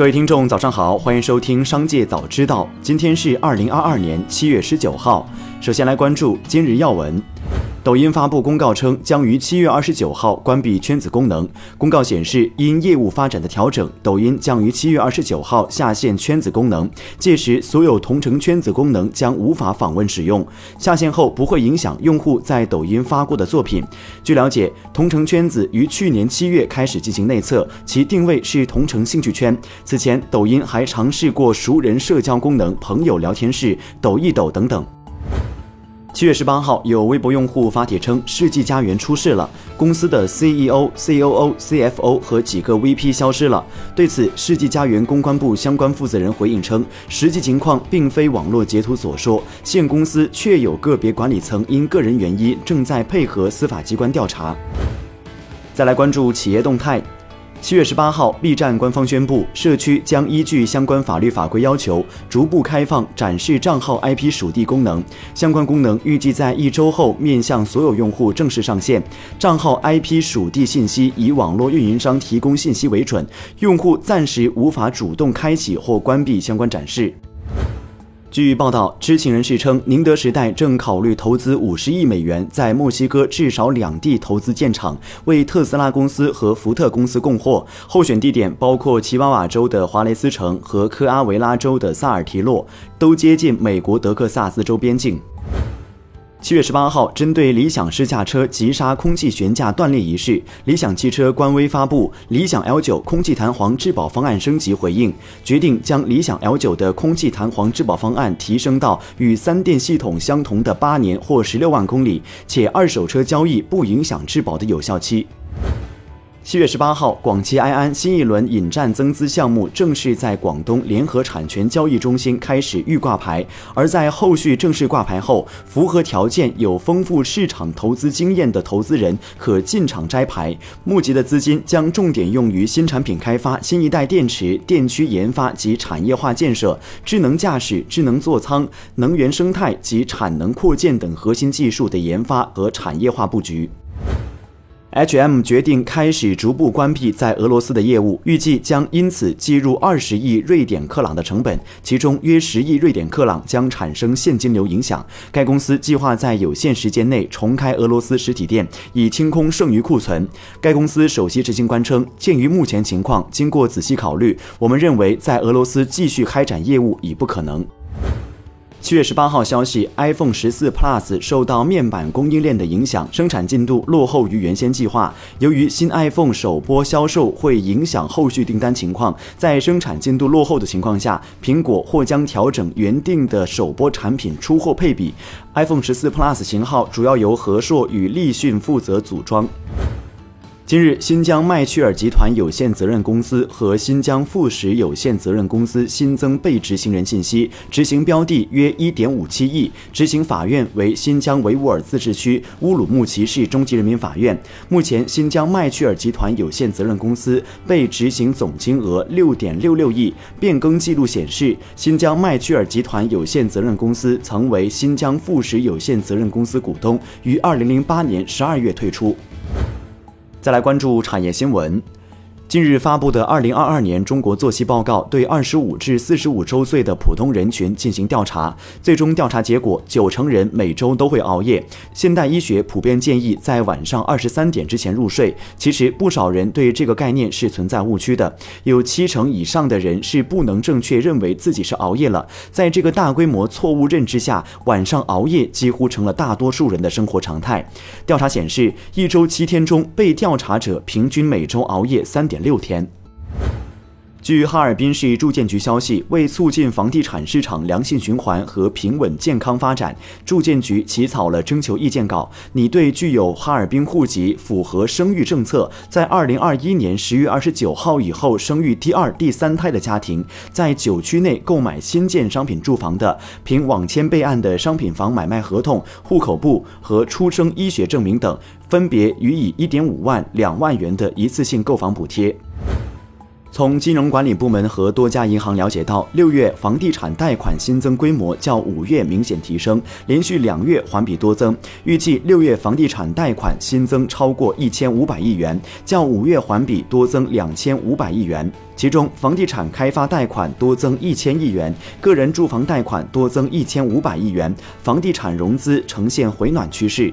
各位听众，早上好，欢迎收听《商界早知道》。今天是二零二二年七月十九号。首先来关注今日要闻。抖音发布公告称，将于七月二十九号关闭圈子功能。公告显示，因业务发展的调整，抖音将于七月二十九号下线圈子功能，届时所有同城圈子功能将无法访问使用。下线后不会影响用户在抖音发过的作品。据了解，同城圈子于去年七月开始进行内测，其定位是同城兴趣圈。此前，抖音还尝试过熟人社交功能、朋友聊天室、抖一抖等等。七月十八号，有微博用户发帖称世纪佳缘出事了，公司的 CEO、COO、CFO 和几个 VP 消失了。对此，世纪佳缘公关部相关负责人回应称，实际情况并非网络截图所说，现公司确有个别管理层因个人原因正在配合司法机关调查。再来关注企业动态。七月十八号，B 站官方宣布，社区将依据相关法律法规要求，逐步开放展示账号 IP 属地功能。相关功能预计在一周后面向所有用户正式上线。账号 IP 属地信息以网络运营商提供信息为准，用户暂时无法主动开启或关闭相关展示。据报道，知情人士称，宁德时代正考虑投资五十亿美元，在墨西哥至少两地投资建厂，为特斯拉公司和福特公司供货。候选地点包括奇瓦瓦州的华雷斯城和科阿维拉州的萨尔提洛，都接近美国德克萨斯州边境。七月十八号，针对理想试驾车急刹空气悬架断裂一事，理想汽车官微发布理想 L 九空气弹簧质保方案升级回应，决定将理想 L 九的空气弹簧质保方案提升到与三电系统相同的八年或十六万公里，且二手车交易不影响质保的有效期。七月十八号，广汽埃安新一轮引战增资项目正式在广东联合产权交易中心开始预挂牌。而在后续正式挂牌后，符合条件、有丰富市场投资经验的投资人可进场摘牌。募集的资金将重点用于新产品开发、新一代电池、电驱研发及产业化建设、智能驾驶、智能座舱、能源生态及产能扩建等核心技术的研发和产业化布局。H&M 决定开始逐步关闭在俄罗斯的业务，预计将因此计入二十亿瑞典克朗的成本，其中约十亿瑞典克朗将产生现金流影响。该公司计划在有限时间内重开俄罗斯实体店，以清空剩余库存。该公司首席执行官称：“鉴于目前情况，经过仔细考虑，我们认为在俄罗斯继续开展业务已不可能。”七月十八号消息，iPhone 十四 Plus 受到面板供应链的影响，生产进度落后于原先计划。由于新 iPhone 首波销售会影响后续订单情况，在生产进度落后的情况下，苹果或将调整原定的首波产品出货配比。iPhone 十四 Plus 型号主要由和硕与立讯负责组装。今日，新疆麦趣尔集团有限责任公司和新疆富时有限责任公司新增被执行人信息，执行标的约一点五七亿，执行法院为新疆维吾尔自治区乌鲁木齐市中级人民法院。目前，新疆麦趣尔集团有限责任公司被执行总金额六点六六亿。变更记录显示，新疆麦趣尔集团有限责任公司曾为新疆富时有限责任公司股东，于二零零八年十二月退出。再来关注产业新闻。近日发布的《二零二二年中国作息报告》对二十五至四十五周岁的普通人群进行调查，最终调查结果，九成人每周都会熬夜。现代医学普遍建议在晚上二十三点之前入睡。其实不少人对这个概念是存在误区的，有七成以上的人是不能正确认为自己是熬夜了。在这个大规模错误认知下，晚上熬夜几乎成了大多数人的生活常态。调查显示，一周七天中，被调查者平均每周熬夜三点。六天。据哈尔滨市住建局消息，为促进房地产市场良性循环和平稳健康发展，住建局起草了征求意见稿。拟对具有哈尔滨户籍、符合生育政策，在二零二一年十月二十九号以后生育第二、第三胎的家庭，在九区内购买新建商品住房的，凭网签备案的商品房买卖合同、户口簿和出生医学证明等，分别予以一点五万、两万元的一次性购房补贴。从金融管理部门和多家银行了解到，六月房地产贷款新增规模较五月明显提升，连续两月环比多增。预计六月房地产贷款新增超过一千五百亿元，较五月环比多增两千五百亿元。其中，房地产开发贷款多增一千亿元，个人住房贷款多增一千五百亿元，房地产融资呈现回暖趋势。